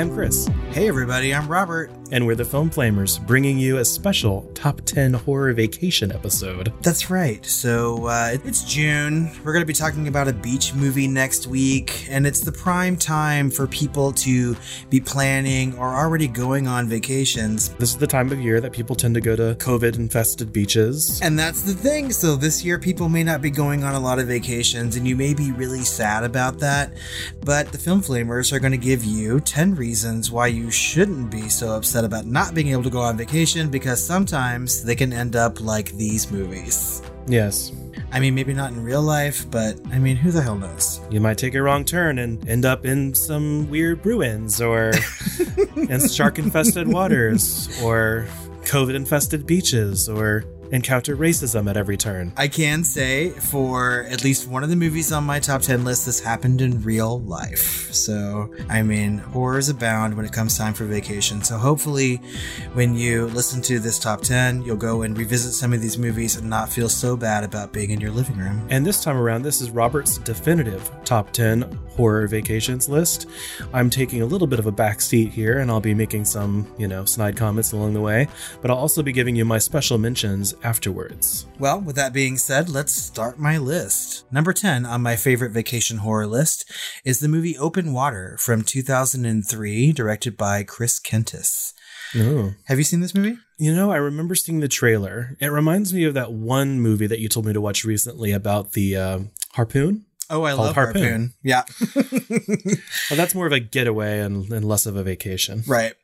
I'm Chris, Hey everybody, I'm Robert. and we're the Film Flamers, bringing you a special Top 10 Horror Vacation episode. That's right. So uh, it's June. We're going to be talking about a beach movie next week, and it's the prime time for people to be planning or already going on vacations. This is the time of year that people tend to go to COVID infested beaches. And that's the thing. So this year, people may not be going on a lot of vacations, and you may be really sad about that. But the Film Flamers are going to give you 10 reasons why you shouldn't be so upset about not being able to go on vacation because sometimes they can end up like these movies. Yes, I mean, maybe not in real life, but I mean, who the hell knows? you might take a wrong turn and end up in some weird ruins or in shark infested waters or COVID infested beaches or encounter racism at every turn. I can say for at least one of the movies on my top 10 list, this happened in real life. So, I mean, horrors abound when it comes time for vacation. So, hopefully, when you listen to this top 10, you'll go and revisit some of these movies and not feel so bad about being in your living room. And this time around, this is Robert's definitive top 10 horror vacations list. I'm taking a little bit of a back seat here, and I'll be making some, you know, snide comments along the way, but I'll also be giving you my special mentions afterwards. Well, with that being said, let's start my list. Number 10 on my favorite vacation horror list is the movie Open Water from 2003, directed by Chris Kentis. Oh. Have you seen this movie? You know, I remember seeing the trailer. It reminds me of that one movie that you told me to watch recently about the uh, harpoon. Oh, I love Harpoon. Harpoon. Yeah. Well, that's more of a getaway and, and less of a vacation. right.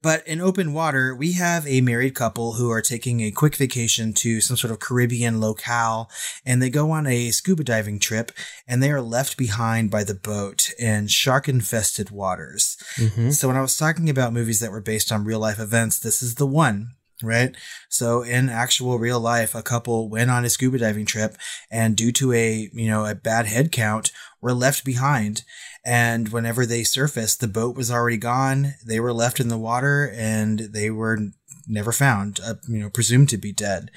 But in open water, we have a married couple who are taking a quick vacation to some sort of Caribbean locale, and they go on a scuba diving trip, and they are left behind by the boat in shark infested waters. Mhm. So when I was talking about movies that were based on real life events, this is the one. Right. So in actual real life, a couple went on a scuba diving trip and due to a, you know, a bad head count were left behind. And whenever they surfaced, the boat was already gone. They were left in the water and they were never found, uh, you know, presumed to be dead.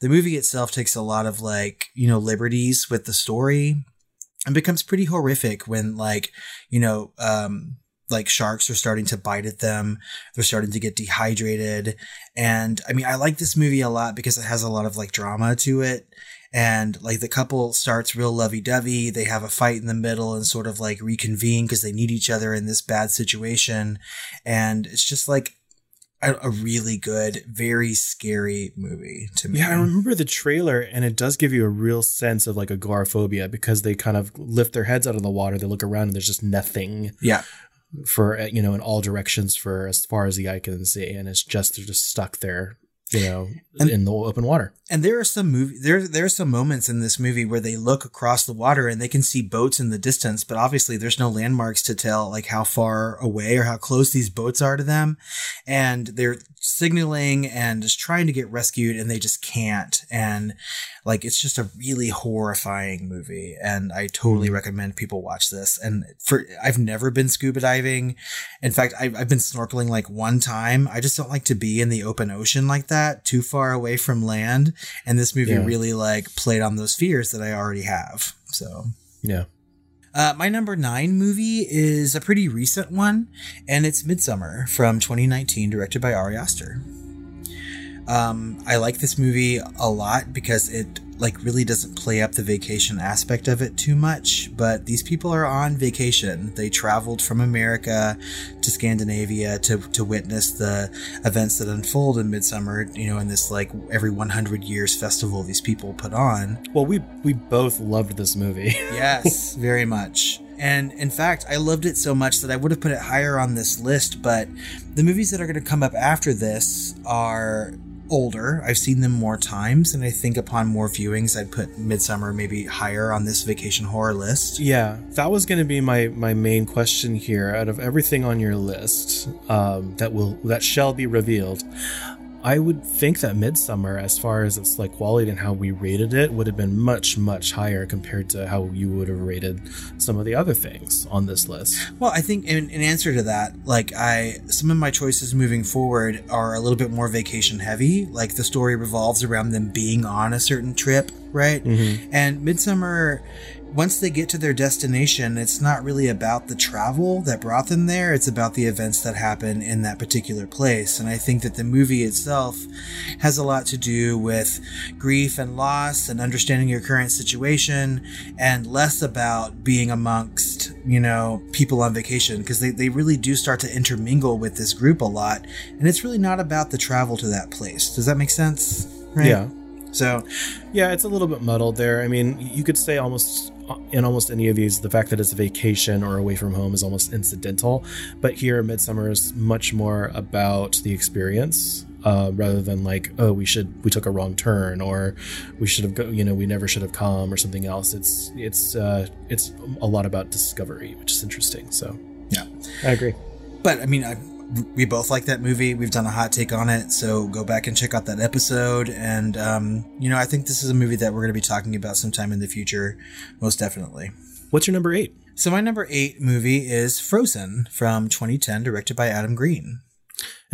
The movie itself takes a lot of like, you know, liberties with the story and becomes pretty horrific when like, you know, um, like sharks are starting to bite at them. They're starting to get dehydrated. And I mean, I like this movie a lot because it has a lot of like drama to it. And like the couple starts real lovey dovey. They have a fight in the middle and sort of like reconvene because they need each other in this bad situation. And it's just like a, a really good, very scary movie to me. Yeah, I remember the trailer, and it does give you a real sense of like agoraphobia because they kind of lift their heads out of the water, they look around, and there's just nothing Yeah. For you know in all directions for as far as the eye can see, and it's just they're just stuck there, you know, And- in the open water. And there are some movie there there are some moments in this movie where they look across the water and they can see boats in the distance, but obviously there's no landmarks to tell like how far away or how close these boats are to them. And they're signaling and just trying to get rescued and they just can't. And like it's just a really horrifying movie. And I totally mm-hmm. recommend people watch this. And for I've never been scuba diving. In fact, I've, I've been snorkeling like one time. I just don't like to be in the open ocean like that, too far away from land. And this movie Yeah. really like played on those fears that I already have. So. Yeah. Uh, my number nine movie is a pretty recent one, and it's Midsommar from 2019, directed by Ari Aster. Um, I like this movie a lot because it like really doesn't play up the vacation aspect of it too much. But these people are on vacation. They traveled from America to Scandinavia to to witness the events that unfold in Midsommar. You know, in this like every 100 years festival these people put on. Well, we we both loved this movie. Yes, very much. And in fact, I loved it so much that I would have put it higher on this list, but the movies that are going to come up after this are older. I've seen them more times, and I think upon more viewings, I'd put Midsommar maybe higher on this vacation horror list. Yeah, that was going to be my my main question here. Out of everything on your list, um, that will that shall be revealed, I would think that Midsommar, as far as its like quality and how we rated it, would have been much much higher compared to how you would have rated some of the other things on this list. Well, I think in, in answer to that, like I, some of my choices moving forward are a little bit more vacation heavy. Like the story revolves around them being on a certain trip, right? Mm-hmm. And Midsommar once they get to their destination, it's not really about the travel that brought them there. It's about the events that happen in that particular place. And I think that the movie itself has a lot to do with grief and loss and understanding your current situation and less about being amongst, you know, people on vacation because they, they really do start to intermingle with this group a lot. And it's really not about the travel to that place. Does that make sense? Right? Yeah. So, yeah, it's a little bit muddled there. I mean, you could say almost in almost any of these, the fact that it's a vacation or away from home is almost incidental. But here, Midsommar is much more about the experience. Uh, rather than like, oh, we should we took a wrong turn, or we should have go, you know, we never should have come, or something else. It's it's uh, it's a lot about discovery, which is interesting. So yeah, I agree. But I mean, I we both like that movie. We've done a hot take on it, so go back and check out that episode. And um, you know, I think this is a movie that we're going to be talking about sometime in the future, most definitely. What's your number eight? So my number eight movie is Frozen from 2010, directed by Adam Green.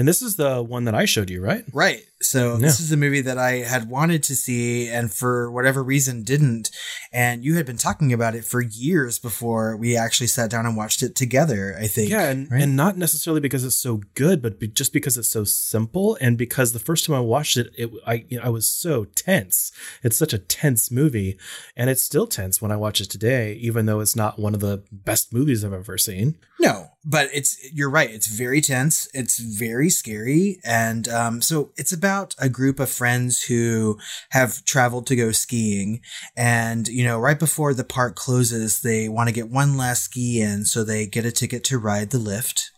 And this is the one that I showed you, right? Right. So yeah. this is a movie that I had wanted to see and for whatever reason didn't. And you had been talking about it for years before we actually sat down and watched it together, I think. Yeah, and, right? and not necessarily because it's so good, but be, just because it's so simple and because the first time I watched it, it I you know, I was so tense. It's such a tense movie, and it's still tense when I watch it today, even though it's not one of the best movies I've ever seen. No, but it's you're right. It's very tense. It's very scary, and um, so it's about about a group of friends who have traveled to go skiing. And, you know, right before the park closes, they want to get one last ski in. So they get a ticket to ride the lift.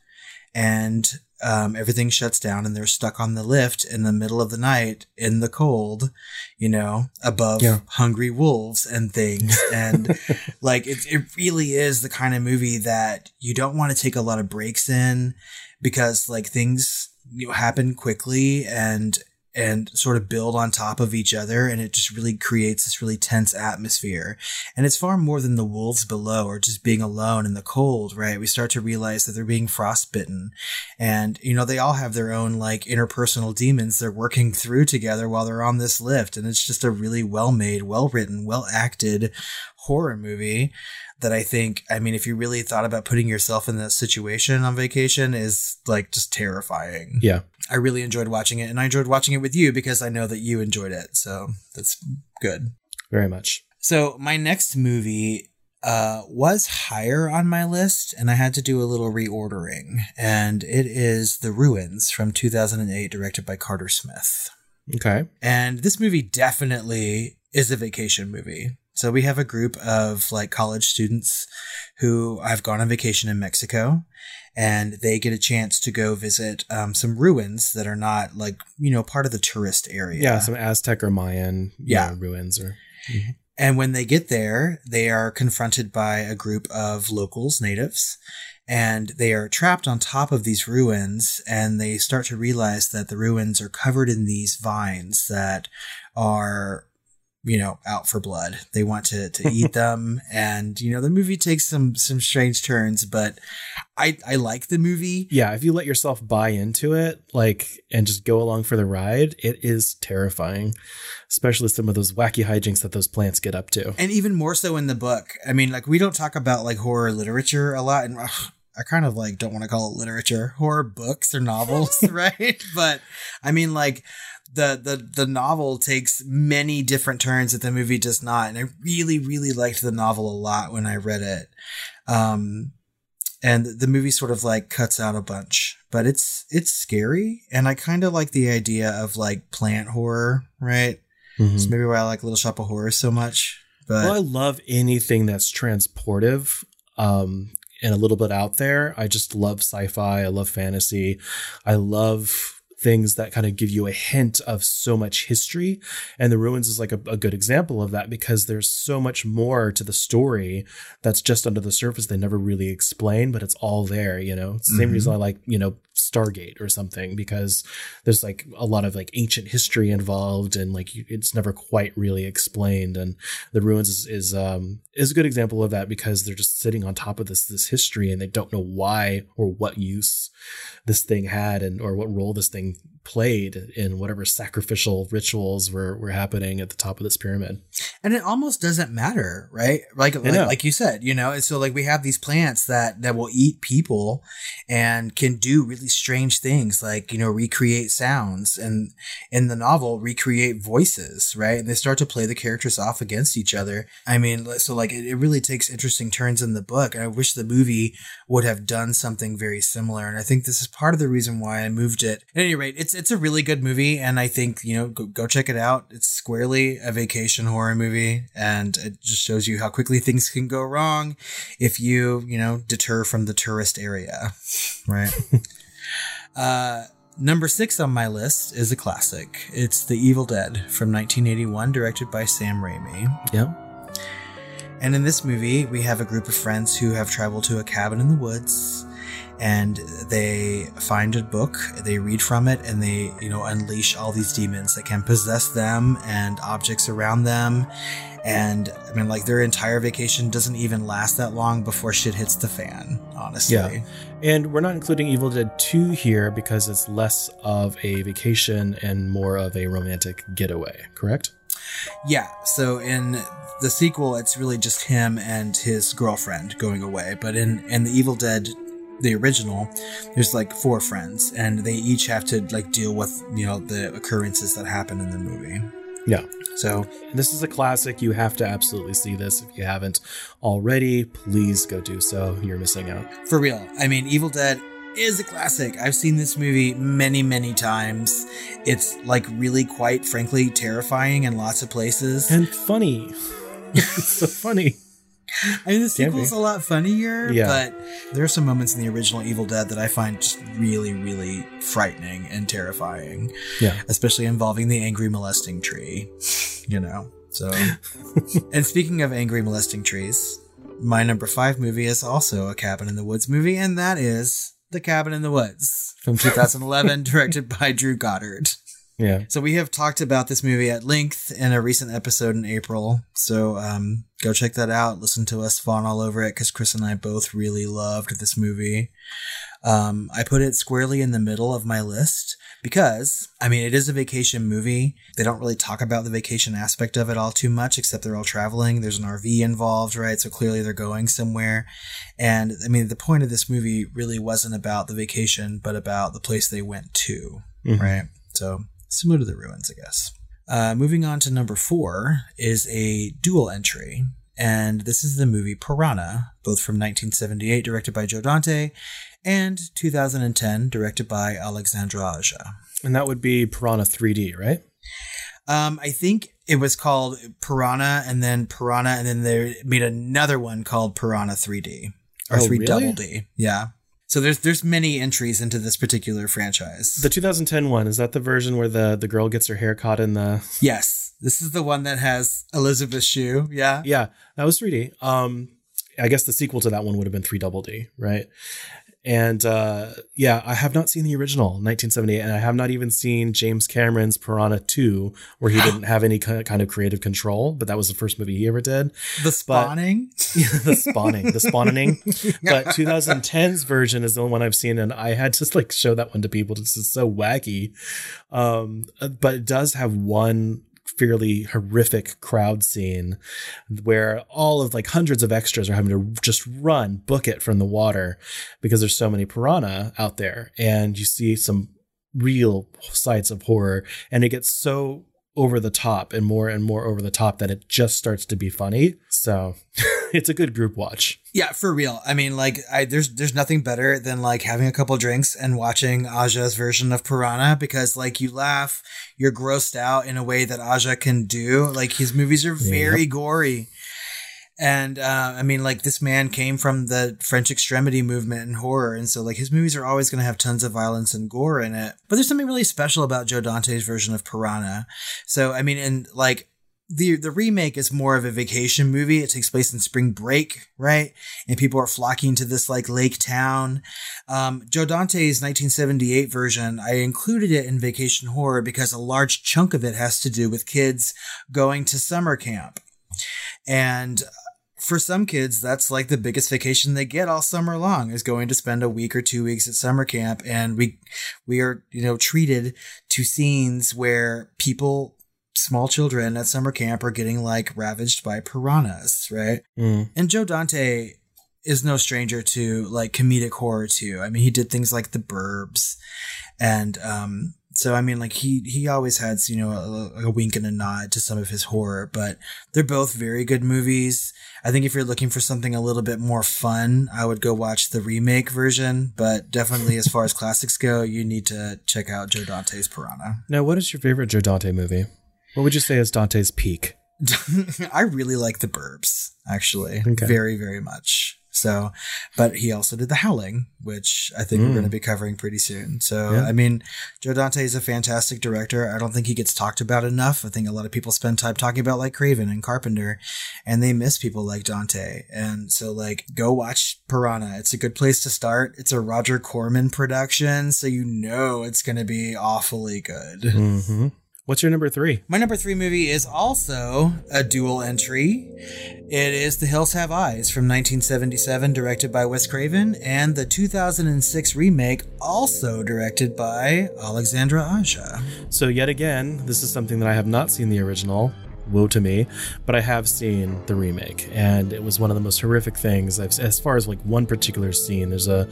And um, everything shuts down and they're stuck on the lift in the middle of the night in the cold, you know, above yeah. hungry wolves and things. And like, it, it really is the kind of movie that you don't want to take a lot of breaks in because like things you know, happen quickly and and sort of build on top of each other and it just really creates this really tense atmosphere. And it's far more than the wolves below or just being alone in the cold right? We start to realize that they're being frostbitten. And you know they all have their own like interpersonal demons they're working through together while they're on this lift. And it's just a really well made well written well acted horror movie that I think, I mean, if you really thought about putting yourself in that situation on vacation, is like just terrifying. Yeah. I really enjoyed watching it, and I enjoyed watching it with you because I know that you enjoyed it. So that's good. Very much. So my next movie uh, was higher on my list, and I had to do a little reordering, and it is The Ruins from 2008, directed by Carter Smith. Okay. And this movie definitely is a vacation movie. So we have a group of like college students who have gone on vacation in Mexico and they get a chance to go visit um, some ruins that are not like, you know, part of the tourist area. Yeah, some Aztec or Mayan yeah. Know, ruins or mm-hmm. And when they get there, they are confronted by a group of locals, natives, and they are trapped on top of these ruins and they start to realize that the ruins are covered in these vines that are you know, out for blood. They want to to eat them, and you know, the movie takes some some strange turns, but I I like the movie. Yeah, if you let yourself buy into it, like, and just go along for the ride, it is terrifying, especially some of those wacky hijinks that those plants get up to, and even more so in the book. I mean, like, we don't talk about like horror literature a lot, and. Ugh, I kind of like don't want to call it literature, horror books or novels, right? But I mean, like the the the novel takes many different turns that the movie does not, and I really really liked the novel a lot when I read it. Um, and the movie sort of like cuts out a bunch, but it's it's scary, and I kind of like the idea of like plant horror, right? Mm-hmm. It's maybe why I like Little Shop of Horrors so much. But well, I love anything that's transportive. Um, and a little bit out there. I just love sci-fi. I love fantasy. I love things that kind of give you a hint of so much history. And the ruins is like a, a, good example of that because there's so much more to the story that's just under the surface they never really explain, but it's all there, you know. It's the same mm-hmm. reason I like, you know, Stargate or something because there's like a lot of like ancient history involved and like it's never quite really explained. And the ruins is, is um is a good example of that because they're just sitting on top of this this history and they don't know why or what use this thing had and or what role this thing being played in whatever sacrificial rituals were, were happening at the top of this pyramid. And it almost doesn't matter, right? Like like, like, you said, you know, and so like we have these plants that that will eat people and can do really strange things like, you know, recreate sounds and in the novel recreate voices, right? And they start to play the characters off against each other. I mean, so like it, it really takes interesting turns in the book. And I wish the movie would have done something very similar. And I think this is part of the reason why I moved it. At any rate, it's it's it's a really good movie, and I think you know go, go check it out. It's squarely a vacation horror movie, and it just shows you how quickly things can go wrong if you you know deter from the tourist area, right? uh, number six on my list is a classic. It's The Evil Dead from 1981, directed by Sam Raimi. Yep. And in this movie, we have a group of friends who have traveled to a cabin in the woods and they find a book, they read from it, and they, you know, unleash all these demons that can possess them and objects around them. And I mean, like their entire vacation doesn't even last that long before shit hits the fan, honestly. Yeah. And we're not including Evil Dead 2 here because it's less of a vacation and more of a romantic getaway, correct? Yeah. So in the sequel, it's really just him and his girlfriend going away. But in, in the Evil Dead the original, there's like four friends, and they each have to like deal with you know the occurrences that happen in the movie. Yeah. So this is a classic. You have to absolutely see this if you haven't already. Please go do so. You're missing out. For real. I mean, Evil Dead is a classic. I've seen this movie many, many times. It's like really quite frankly terrifying in lots of places. And funny. it's so funny. I mean, the sequel's a lot funnier, yeah. but there are some moments in the original Evil Dead that I find just really, really frightening and terrifying. Yeah. Especially involving the angry molesting tree, you know? So, and speaking of angry molesting trees, my number five movie is also a Cabin in the Woods movie, and that is The Cabin in the Woods from 2011, directed by Drew Goddard. Yeah. So we have talked about this movie at length in a recent episode in April. So um, go check that out. Listen to us fawn all over it because Chris and I both really loved this movie. Um, I put it squarely in the middle of my list because, I mean, it is a vacation movie. They don't really talk about the vacation aspect of it all too much, except they're all traveling. There's an RV involved, right? So clearly they're going somewhere. And I mean, the point of this movie really wasn't about the vacation, but about the place they went to, mm-hmm. right? So similar to the ruins, I guess. Uh, moving on to number four is a dual entry, and this is the movie Piranha, both from 1978, directed by Joe Dante, and 2010, directed by Alexandre Aja. And that would be Piranha 3D, right? Um, I think it was called Piranha, and then Piranha, and then they made another one called Piranha 3D or oh, 3 really? Double D. Yeah. So there's there's many entries into this particular franchise. The 2010 one is that the version where the the girl gets her hair caught in the Yes. This is the one that has Elizabeth Shue. Yeah. Yeah. That was 3D. Um I guess the sequel to that one would have been 3 Double D, right? And uh, yeah, I have not seen the original 1978, and I have not even seen James Cameron's Piranha 2, where he didn't have any kind of creative control, but that was the first movie he ever did. The spawning, but, yeah, the spawning, the spawning. but 2010's version is the only one I've seen, and I had to like show that one to people. This is so wacky, um, but it does have one fairly horrific crowd scene where all of like hundreds of extras are having to just run, book it from the water because there's so many piranha out there. And you see some real sights of horror and it gets so over the top and more and more over the top that it just starts to be funny. So it's a good group watch. Yeah, for real. I mean, like, I there's there's nothing better than like having a couple drinks and watching Aja's version of Piranha because like you laugh, you're grossed out in a way that Aja can do. Like his movies are very yep. gory. And uh, I mean, like this man came from the French extremity movement and horror, and so like his movies are always going to have tons of violence and gore in it. But there's something really special about Joe Dante's version of Piranha. So I mean, and like the the remake is more of a vacation movie. It takes place in spring break, right? And people are flocking to this like lake town. Um, Joe Dante's 1978 version, I included it in vacation horror because a large chunk of it has to do with kids going to summer camp. And for some kids, that's like the biggest vacation they get all summer long is going to spend a week or two weeks at summer camp. And we, we are, you know, treated to scenes where people, small children at summer camp are getting like ravaged by piranhas, right? Mm. And Joe Dante is no stranger to like comedic horror too. I mean, he did things like The Burbs and, um, so I mean, like he he always has you know a, a, wink and a nod to some of his horror, but they're both very good movies. I think if you're looking for something a little bit more fun, I would go watch the remake version. But definitely, as far as classics go, you need to check out Joe Dante's Piranha. Now, what is your favorite Joe Dante movie? What would you say is Dante's peak? I really like The Burbs, actually, Okay. very very much. So, but he also did The Howling, which I think we're Mm. going to be covering pretty soon. So, Yeah. I mean, Joe Dante is a fantastic director. I don't think he gets talked about enough. I think a lot of people spend time talking about like Craven and Carpenter, and they miss people like Dante. And so, like, go watch Piranha. It's a good place to start. It's a Roger Corman production, so you know it's going to be awfully good. hmm What's your number three? My number three movie is also a dual entry. It is The Hills Have Eyes from 1977, directed by Wes Craven, and the 2006 remake, also directed by Alexandre Aja. So yet again, this is something that I have not seen the original. Woe to me, but I have seen the remake, and it was one of the most horrific things. I've, as far as like one particular scene, there's a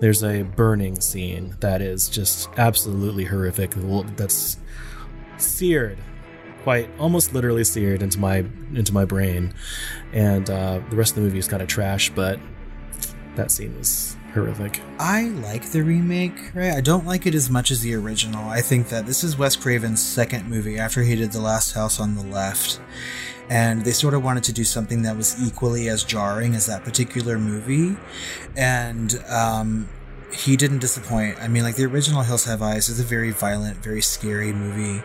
there's a burning scene that is just absolutely horrific. That's seared, quite almost literally seared into my into my brain, and uh, the rest of the movie is kind of trash, but that scene was horrific. I like the remake, right? I don't like it as much as the original. I think that this is Wes Craven's second movie after he did The Last House on the Left. And they sort of wanted to do something that was equally as jarring as that particular movie. And um, he didn't disappoint. I mean, like the original Hills Have Eyes is a very violent, very scary movie.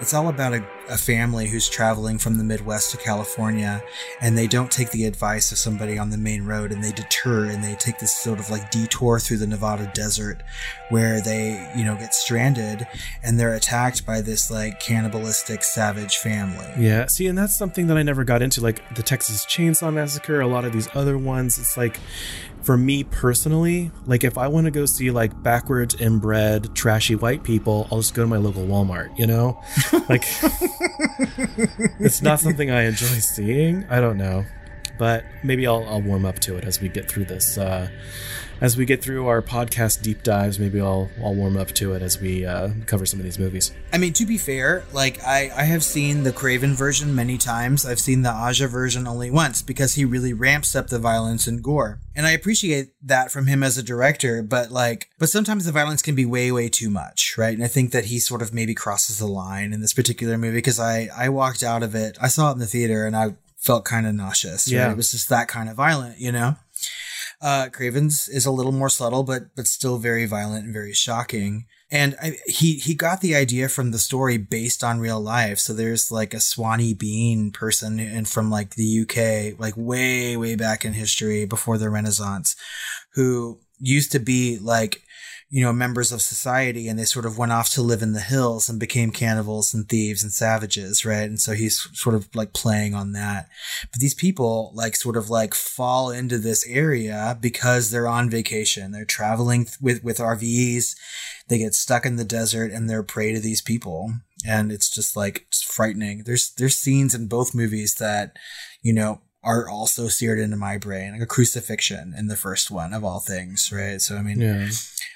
It's all about a, a family who's traveling from the Midwest to California, and they don't take the advice of somebody on the main road, and they deter and they take this sort of like detour through the Nevada desert, where they, you know, get stranded and they're attacked by this like cannibalistic savage family. Yeah, see, and that's something that I never got into. Like the Texas Chainsaw Massacre, a lot of these other ones. It's like, for me personally, like if I want to go see like backwards inbred, trashy white people, I'll just go to my local Walmart, you know? Like, it's not something I enjoy seeing. I don't know. But maybe I'll, I'll warm up to it as we get through this. Uh, as we get through our podcast deep dives, maybe I'll I'll warm up to it as we uh, cover some of these movies. I mean, to be fair, like I, I have seen the Craven version many times. I've seen the Aja version only once because he really ramps up the violence and gore. And I appreciate that from him as a director, but like, but sometimes the violence can be way, way too much, right? And I think that he sort of maybe crosses the line in this particular movie because I, I walked out of it, I saw it in the theater and I felt kind of nauseous. right? Yeah. It was just that kind of violent, you know? Uh, Craven's is a little more subtle, but but still very violent and very shocking. And I, he he got the idea from the story based on real life. So there's like a Sawney Bean person and from like the UK, like way way back in history before the Renaissance, who used to be like you know members of society and they sort of went off to live in the hills and became cannibals and thieves and savages right? And so he's sort of like playing on that. But these people like sort of like fall into this area because they're on vacation. They're traveling th- with with RVs they get stuck in the desert and they're prey to these people. And it's just like just frightening. There's there's scenes in both movies that you know are also seared into my brain like a crucifixion in the first one of all things right so i mean Yeah.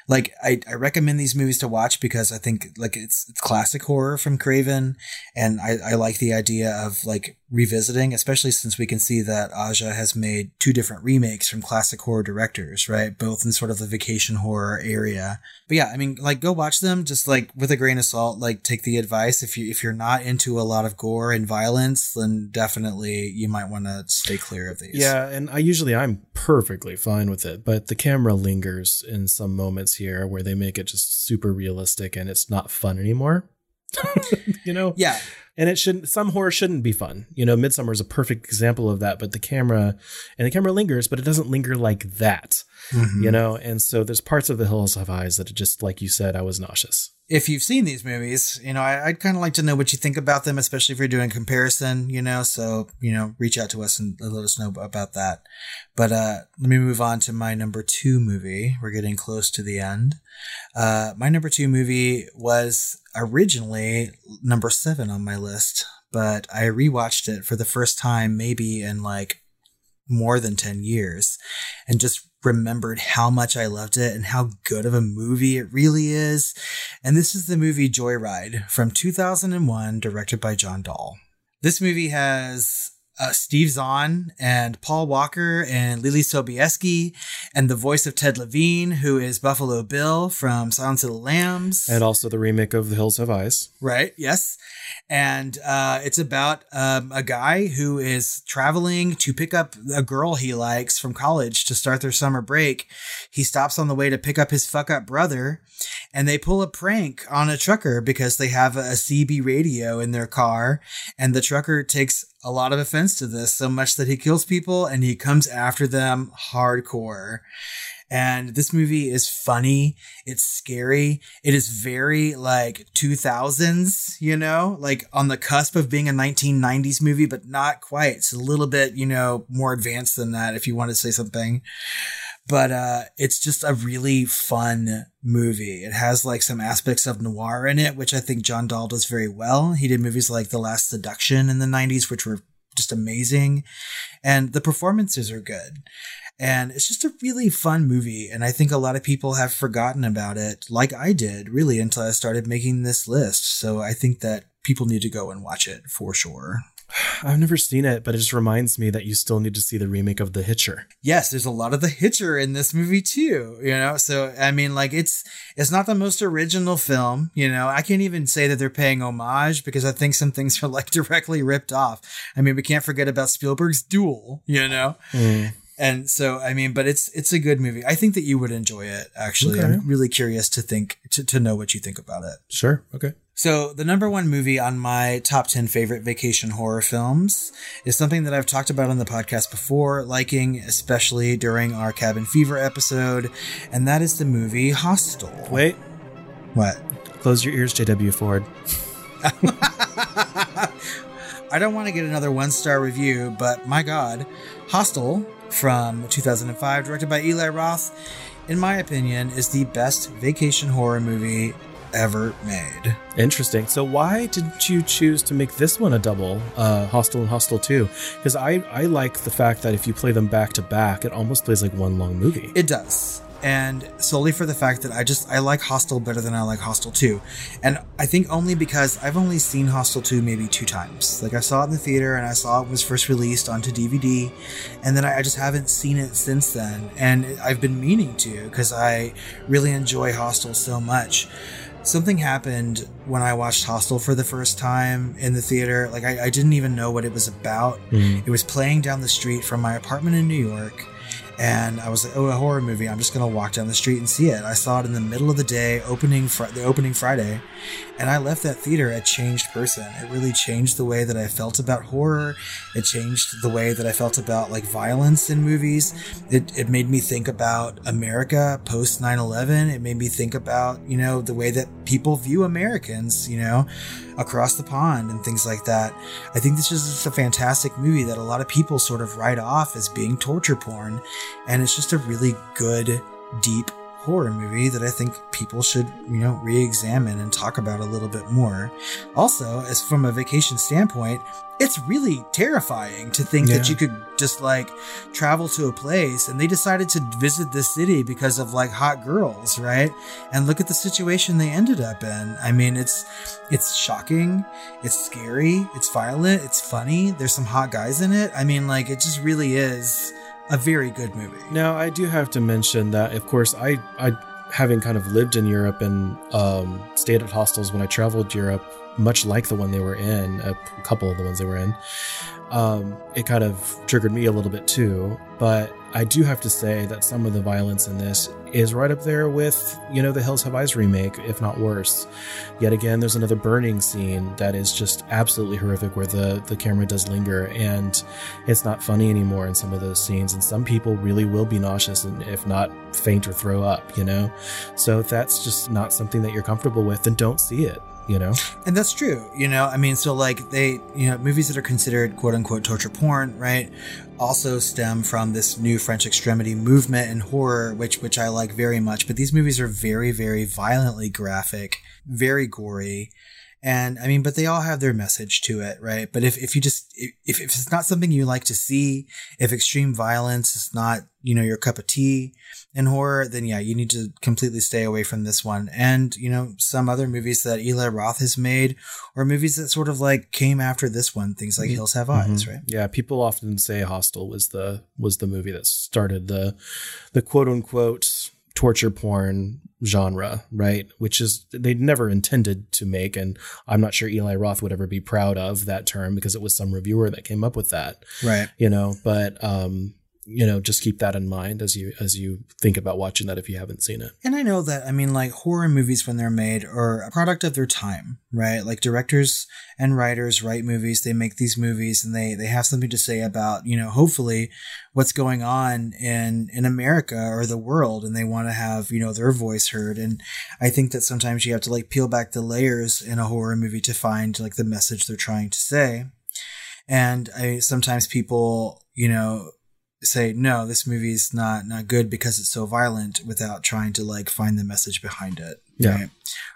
like I, I recommend these movies to watch because I think like it's it's classic horror from Craven, and I, I like the idea of like revisiting, especially since we can see that Aja has made two different remakes from classic horror directors, right? Both in sort of the vacation horror area. But yeah, I mean, like go watch them, just like with a grain of salt. Like take the advice if you if you're not into a lot of gore and violence, then definitely you might want to stay clear of these. Yeah, and I usually I'm perfectly fine with it, but the camera lingers in some moments here where they make it just super realistic and it's not fun anymore. you know? yeah, And it shouldn't some horror shouldn't be fun. You know, Midsommar is a perfect example of that, but the camera and the camera lingers, but it doesn't linger like that. Mhm. You know, and so there's parts of the Hills Have Eyes that just like you said, I was nauseous. If you've seen these movies, you know, I, would kind of like to know what you think about them, especially if you're doing comparison, you know. So, you know, reach out to us and let us know about that. But uh, let me move on to my number two movie. We're getting close to the end. Uh, my number two movie was originally number seven on my list, but I rewatched it for the first time maybe in like more than 10 years and just remembered how much I loved it and how good of a movie it really is. And this is the movie Joyride from 2001, directed by John Dahl. This movie has uh, Steve Zahn and Paul Walker and Leelee Sobieski and the voice of Ted Levine, who is Buffalo Bill from Silence of the Lambs. And also the remake of The Hills Have Eyes. Right, yes and uh, it's about um, a guy who is traveling to pick up a girl he likes from college to start their summer break. He stops on the way to pick up his fuck up brother, and they pull a prank on a trucker because they have a CB radio in their car, and the trucker takes a lot of offense to this so much that he kills people and he comes after them hardcore. And this movie is funny. It's scary. It is very like 2000s, you know, like on the cusp of being a 1990s movie, but not quite. It's a little bit, you know, more advanced than that if you want to say something. But uh, it's just a really fun movie. It has like some aspects of noir in it, which I think John Dahl does very well. He did movies like The Last Seduction in the 90s, which were just amazing. And the performances are good. And it's just a really fun movie. And I think a lot of people have forgotten about it, like I did, really, until I started making this list. So I think that people need to go and watch it for sure. I've never seen it, but it just reminds me that you still need to see the remake of The Hitcher. Yes, there's a lot of The Hitcher in this movie too, you know. So I mean like it's it's not the most original film, you know. I can't even say that they're paying homage because I think some things are like directly ripped off. I mean, we can't forget about Spielberg's Duel, you know. Mm and so i mean but it's it's a good movie. I think that you would enjoy it actually. Okay. i'm really curious to think to, to know what you think about it. Sure. Okay. So the number one movie on my top 10 favorite vacation horror films is something that i've talked about on the podcast before liking especially during our cabin fever episode and that is the movie hostel. Wait. What? Close your ears jw ford I don't want to get another one star review, but my God, Hostel from 2005, directed by Eli Roth, in my opinion, is the best vacation horror movie ever made. Interesting. So why did you choose to make this one a double, uh, Hostel and Hostel 2? Because I, I like the fact that if you play them back to back, it almost plays like one long movie. It does and solely for the fact that I just I like Hostel better than I like Hostel 2. And I think only because I've only seen Hostel 2 maybe two times. Like I saw it in the theater and I saw it was first released onto DVD and then I, I just haven't seen it since then. And I've been meaning to because I really enjoy Hostel so much. Something happened when I watched Hostel for the first time in the theater. Like I, I didn't even know what it was about. Mm. It was playing down the street from my apartment in New York and I was like, "Oh, a horror movie! I'm just gonna walk down the street and see it." I saw it in the middle of the day, opening fr- the opening Friday, and I left that theater a changed person. It really changed the way that I felt about horror. It changed the way that I felt about like violence in movies. It it made me think about America post 9/11. It made me think about you know the way that people view Americans. You know, across the pond and things like that. I think this is just a fantastic movie that a lot of people sort of write off as being torture porn. And it's just a really good, deep horror movie that I think people should, you know, re-examine and talk about a little bit more. Also, as from a vacation standpoint, it's really terrifying to think yeah. that you could just like travel to a place and they decided to visit this city because of like hot girls, right? And look at the situation they ended up in. I mean, it's it's shocking, it's scary, it's violent, it's funny. There's some hot guys in it. I mean, like it just really is a very good movie. Now, I do have to mention that, of course, I, I having kind of lived in Europe and um, stayed at hostels when I traveled Europe, much like the one they were in, a couple of the ones they were in, um, it kind of triggered me a little bit too. But I do have to say that some of the violence in this is right up there with, you know, the Hills Have Eyes remake, if not worse. Yet again, there's another burning scene that is just absolutely horrific where the, the camera does linger and it's not funny anymore in some of those scenes. And some people really will be nauseous and if not faint or throw up, you know? So if that's just not something that you're comfortable with, then don't see it you know? And that's true you know? I mean so like they you know movies that are considered quote unquote torture porn right also stem from this new french extremity movement in horror which which i like very much. But these movies are very very violently graphic very gory and i mean but they all have their message to it right but if, if you just if, if it's not something you like to see if extreme violence is not you know your cup of tea in horror, then yeah, you need to completely stay away from this one. And, you know, some other movies that Eli Roth has made or movies that sort of like came after this one, things like mm-hmm. Hills Have Eyes, mm-hmm. right? Yeah, people often say Hostel was the was the movie that started the the quote unquote torture porn genre, right? Which is they never intended to make, and I'm not sure Eli Roth would ever be proud of that term because it was some reviewer that came up with that, right? You know, but um, you know just keep that in mind as you as you think about watching that if you haven't seen it. And i know that i mean like horror movies when they're made are a product of their time right? Like directors and writers write movies they make these movies and they they have something to say about you know hopefully what's going on in in america or the world and they want to have you know their voice heard. And i think that sometimes you have to like peel back the layers in a horror movie to find like the message they're trying to say. And i sometimes people you know say no this movie's not not good because it's so violent without trying to like find the message behind it yeah. right?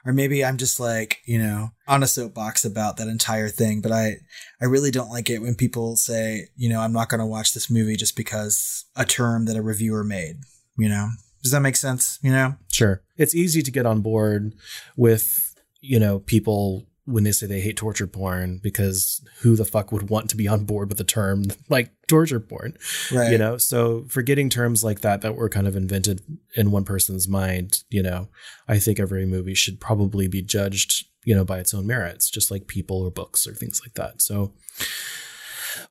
or maybe i'm just like you know on a soapbox about that entire thing but i i really don't like it when people say you know i'm not going to watch this movie just because a term that a reviewer made you know? Does that make sense you know? Sure. It's easy to get on board with you know people when they say they hate torture porn because who the fuck would want to be on board with a term like torture porn? Right. you know so forgetting terms like that that were kind of invented in one person's mind you know i think every movie should probably be judged you know by its own merits just like people or books or things like that. So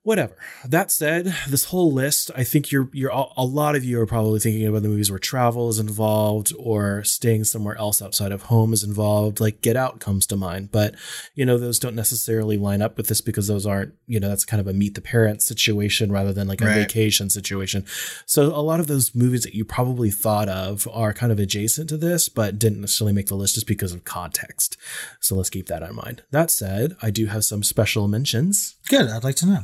whatever. That said, this whole list, I think you're you're a lot of you are probably thinking about the movies where travel is involved or staying somewhere else outside of home is involved. Like Get Out comes to mind, but you know those don't necessarily line up with this because those aren't you know that's kind of a meet the parents situation rather than like a right. vacation situation. So a lot of those movies that you probably thought of are kind of adjacent to this, but didn't necessarily make the list just because of context. So let's keep that in mind. That said, I do have some special mentions. Good. I'd like to know.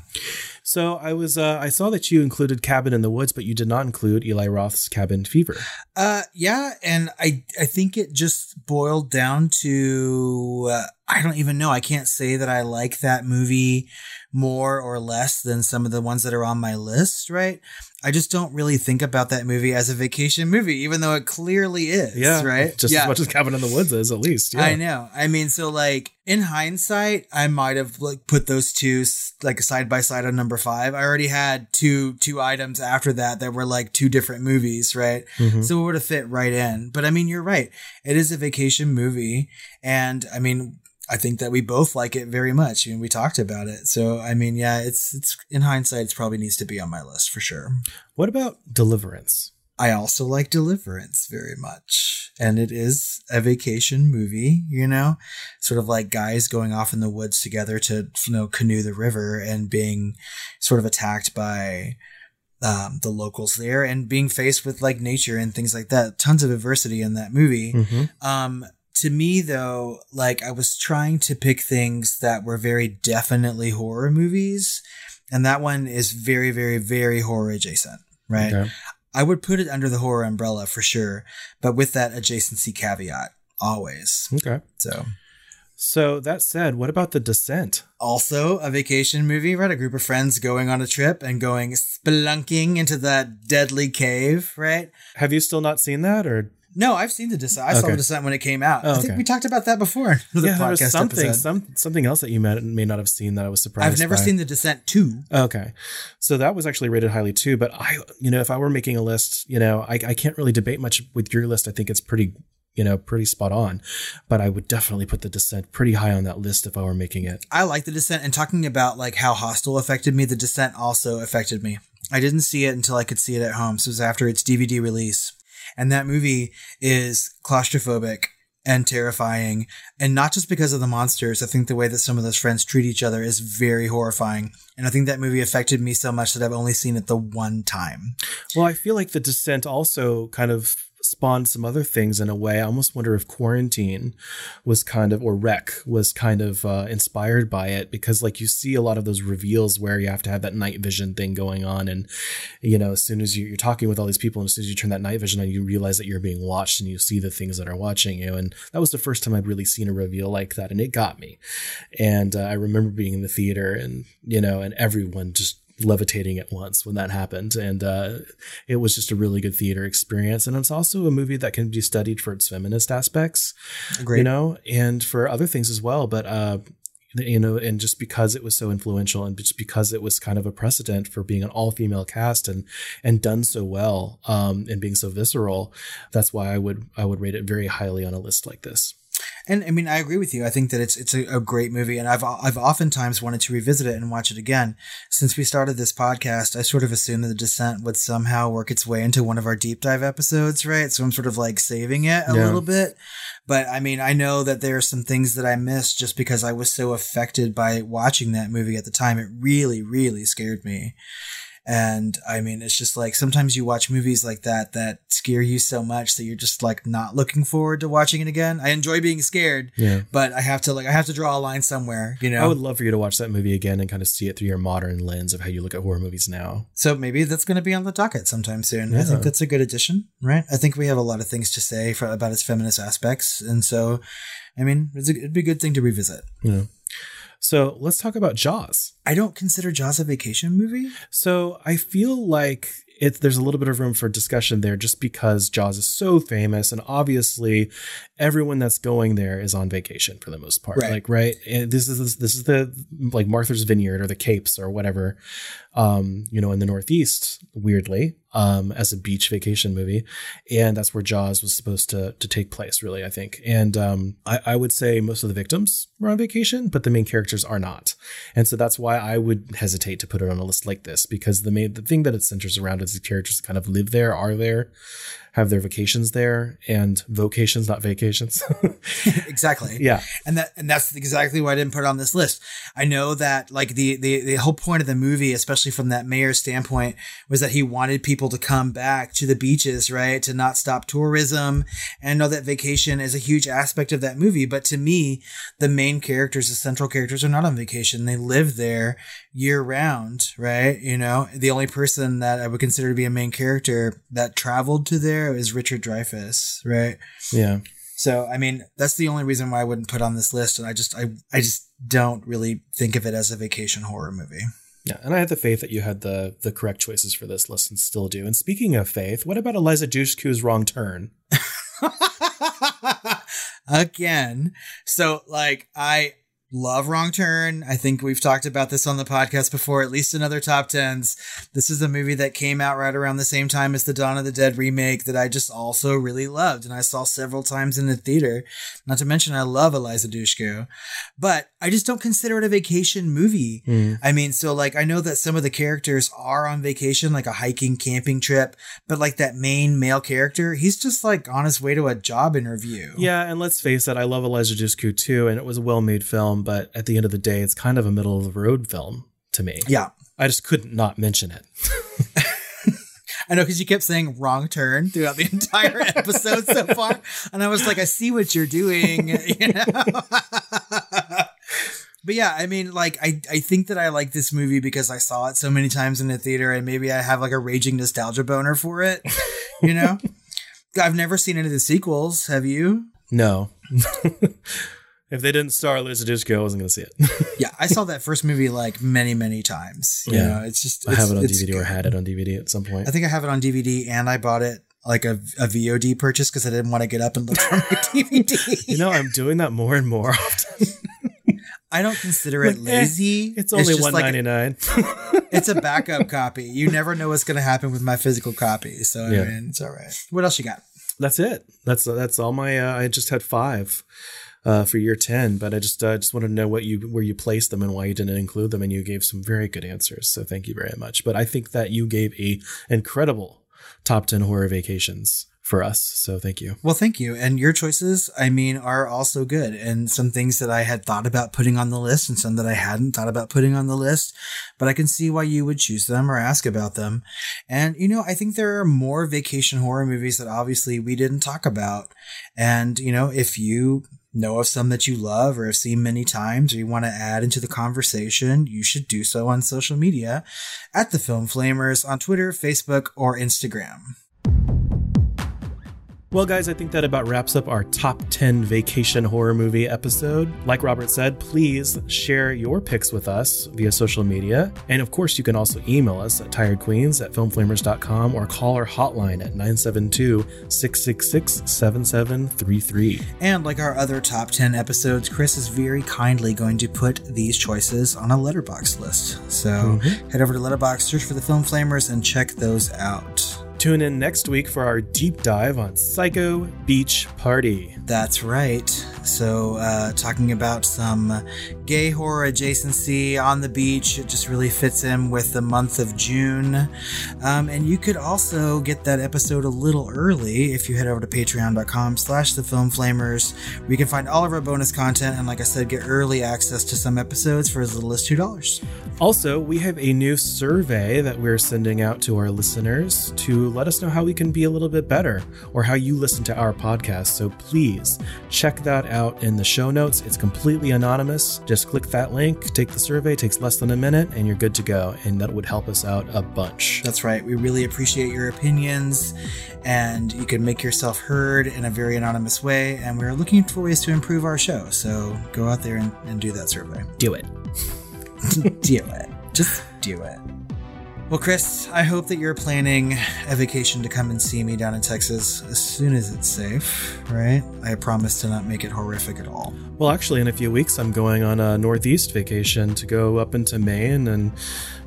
So I was uh, I saw that you included Cabin in the Woods, but you did not include Eli Roth's Cabin Fever. Uh, yeah, and I I think it just boiled down to uh, I don't even know. I can't say that I like that movie more or less than some of the ones that are on my list, right? I just don't really think about that movie as a vacation movie, even though it clearly is. Yeah, right. Just yeah. as much as Cabin in the Woods is, at least. Yeah. I know. I mean, so like in hindsight, I might have like put those two like side by side on number five. I already had two two items after that that were like two different movies, right? Mm-hmm. So it would have fit right in. But I mean, you're right. It is a vacation movie, and I mean, I think that we both like it very much and we talked about it. So I mean, yeah, it's it's in hindsight, it probably needs to be on my list for sure. What about Deliverance? I also like Deliverance very much. And it is a vacation movie, you know, sort of like guys going off in the woods together to, you know, canoe the river and being sort of attacked by um, the locals there and being faced with like nature and things like that. Tons of adversity in that movie. Mm-hmm. Um, to me though like i was trying to pick things that were very definitely horror movies and that one is very very very horror adjacent right okay. i would put it under the horror umbrella for sure but with that adjacency caveat always okay so so that said, what about The Descent? Also a vacation movie, right? A group of friends going on a trip and going spelunking into that deadly cave, right? Have you still not seen that or no, I've seen the descent. I okay. saw the descent when it came out. Oh, I think we talked about that before. The yeah, there was something, episode. some something else that you may, may not have seen that I was surprised. I've never by. seen the descent two. Okay, so that was actually rated highly too. But I, you know, if I were making a list, you know, I, I can't really debate much with your list. I think it's pretty, you know, pretty spot on. But I would definitely put the descent pretty high on that list if I were making it. I like the descent, and talking about like how Hostel affected me, the descent also affected me I didn't see it until I could see it at home. So it was after its DVD release. And that movie is claustrophobic and terrifying. And not just because of the monsters. I think the way that some of those friends treat each other is very horrifying. And I think that movie affected me so much that I've only seen it the one time. Well, I feel like The Descent also kind of spawned some other things in a way. I almost wonder if Quarantine was kind of, or Rec was kind of uh, inspired by it because, like, you see a lot of those reveals where you have to have that night vision thing going on. And, you know, as soon as you, are talking with all these people, and as soon as you turn that night vision on, you realize that you're being watched and you see the things that are watching you. And that was the first time I'd really seen a reveal like that. And it got me. And uh, I remember being in the theater and, you know, and everyone just levitating at once when that happened. And uh, it was just a really good theater experience. And it's also a movie that can be studied for its feminist aspects, Great. you know, and for other things as well. But, uh, you know, and just because it was so influential and just because it was kind of a precedent for being an all female cast and, and done so well, um, and being so visceral, that's why I would, I would rate it very highly on a list like this. And I mean, I agree with you. I think that it's it's a, a, great movie, and I've I've oftentimes wanted to revisit it and watch it again. Since we started this podcast, I sort of assumed that the Descent would somehow work its way into one of our deep dive episodes, right? So I'm sort of like saving it a yeah. little bit. But I mean, I know that there are some things that I missed just because I was so affected by watching that movie at the time. It really, really scared me. And I mean, it's just like sometimes you watch movies like that that scare you so much that you're just like not looking forward to watching it again. I enjoy being scared, yeah, but I have to like I have to draw a line somewhere, you know. I would love for you to watch that movie again and kind of see it through your modern lens of how you look at horror movies now. So maybe that's going to be on the docket sometime soon. Yeah. I think that's a good addition, right? I think we have a lot of things to say for, about its feminist aspects, and so I mean, a, it'd be a good thing to revisit. Yeah. So let's talk about Jaws. I don't consider Jaws a vacation movie. So I feel like it, there's a little bit of room for discussion there just because Jaws is so famous and obviously everyone that's going there is on vacation for the most part. Right. Like, right. And this is, this is the like Martha's Vineyard or the Capes or whatever, um, you know, in the Northeast, weirdly, um, as a beach vacation movie. And that's where Jaws was supposed to, to take place, really, I think. And, um, I, I would say most of the victims were on vacation, but the main characters are not. And so that's why I would hesitate to put it on a list like this because the main, the thing that it centers around is the characters that kind of live there, are there, have their vacations there and vocations, not vacations. exactly. Yeah. And that and that's exactly why I didn't put it on this list. I know that like the, the the whole point of the movie, especially from that mayor's standpoint, was that he wanted people to come back to the beaches, right? To not stop tourism. And I know that vacation is a huge aspect of that movie. But to me, the main characters, the central characters, are not on vacation. They live there year round, right? You know, the only person that I would consider to be a main character that traveled to there is Richard Dreyfuss, right? Yeah. So I mean, that's the only reason why I wouldn't put on this list, and I just I I just don't really think of it as a vacation horror movie. Yeah, and I had the faith that you had the the correct choices for this list and still do. And speaking of faith, what about Eliza Dushku's Wrong Turn? Again, so like I love Wrong Turn. I think we've talked about this on the podcast before, at least in other top tens. This is a movie that came out right around the same time as the Dawn of the Dead remake that I just also really loved and I saw several times in the theater. Not to mention I love Eliza Dushku, but I just don't consider it a vacation movie. Mm. I mean, so like I know that some of the characters are on vacation, like a hiking, camping trip, but like that main male character, he's just like on his way to a job interview. Yeah, and let's face it, I love Eliza Dushku too, and it was a well-made film but at the end of the day, it's kind of a middle of the road film to me. Yeah. I just couldn't not mention it. I know because you kept saying wrong turn throughout the entire episode so far. And I was like, I see what you're doing. You know? but yeah, I mean, like, I, I think that I like this movie because I saw it so many times in the theater and maybe I have like a raging nostalgia boner for it. You know? I've never seen any of the sequels. Have you? No. If they didn't star Eliza Dushku, I wasn't going to see it. yeah, I saw that first movie like many, many times. You yeah, know, it's just it's, I have it on DVD good. or had it on DVD at some point. I think I have it on DVD, and I bought it like a, a VOD purchase because I didn't want to get up and look for my DVD. you know, I'm doing that more and more often. I don't consider it eh, lazy. Eh, it's only one ninety nine. it's a backup copy. You never know what's going to happen with my physical copy, so yeah. I mean, it's all right. What else you got? That's it. That's that's all my. Uh, I just had five. Uh, for year 10 but i just uh, just wanted to know what you where you placed them and why you didn't include them and you gave some very good answers so thank you very much but i think that you gave a incredible top 10 horror vacations for us. So thank you. Well, thank you. And your choices, I mean, are also good. And some things that I had thought about putting on the list and some that I hadn't thought about putting on the list, but I can see why you would choose them or ask about them. And, you know, I think there are more vacation horror movies that obviously we didn't talk about. And, you know, if you know of some that you love or have seen many times or you want to add into the conversation, you should do so on social media at the Film Flamers on Twitter, Facebook, or Instagram. Well, guys, I think that about wraps up our top 10 vacation horror movie episode. Like Robert said, please share your picks with us via social media. And of course, you can also email us at tiredqueens at filmflamers.com or call our hotline at 972 666 7733. And like our other top 10 episodes, Chris is very kindly going to put these choices on a Letterboxd list. So mm-hmm. head over to Letterboxd, search for the Film Flamers, and check those out. Tune in next week for our deep dive on Psycho Beach Party. That's right. So, uh, talking about some gay horror adjacency on the beach. It just really fits in with the month of June. Um, and you could also get that episode a little early if you head over to patreon.com slash the film flamers, where you can find all of our bonus content. And like I said, get early access to some episodes for as little as $2. Also, we have a new survey that we're sending out to our listeners to let us know how we can be a little bit better or how you listen to our podcast. So please check that out in the show notes. It's completely anonymous. Just click that link, take the survey, takes less than a minute, and you're good to go. And that would help us out a bunch. That's right. We really appreciate your opinions, and you can make yourself heard in a very anonymous way. And we're looking for ways to improve our show. So go out there and, and do that survey. Do it. do it. Just do it. Well, Chris, I hope that you're planning a vacation to come and see me down in Texas as soon as it's safe, right? I promise to not make it horrific at all. Well, actually, in a few weeks, I'm going on a Northeast vacation to go up into Maine and,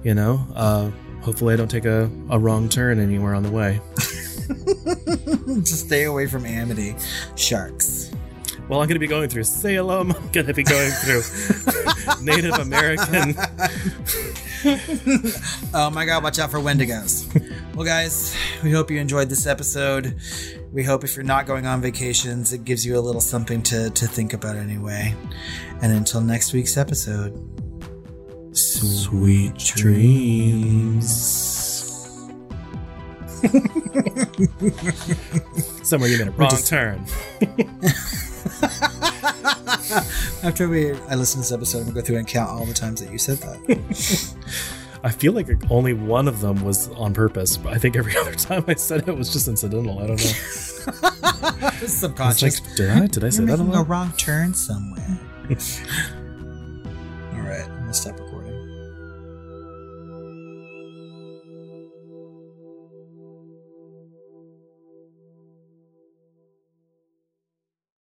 you know, uh, hopefully I don't take a, a wrong turn anywhere on the way. Just stay away from Amity. Sharks. Well, I'm going to be going through Salem. I'm going to be going through Native American. oh my god, watch out for Wendigos. well, guys, we hope you enjoyed this episode. We hope if you're not going on vacations, it gives you a little something to, to think about anyway. And until next week's episode, sweet dreams. Somewhere you made a wrong just... turn. After we, I listen to this episode, I'm gonna go through and count all the times that you said that. I feel like only one of them was on purpose, but I think every other time I said it was just incidental. I don't know. Subconscious. Like, did I? Did I say You're that? Making a wrong turn somewhere. all right, I'm gonna stop.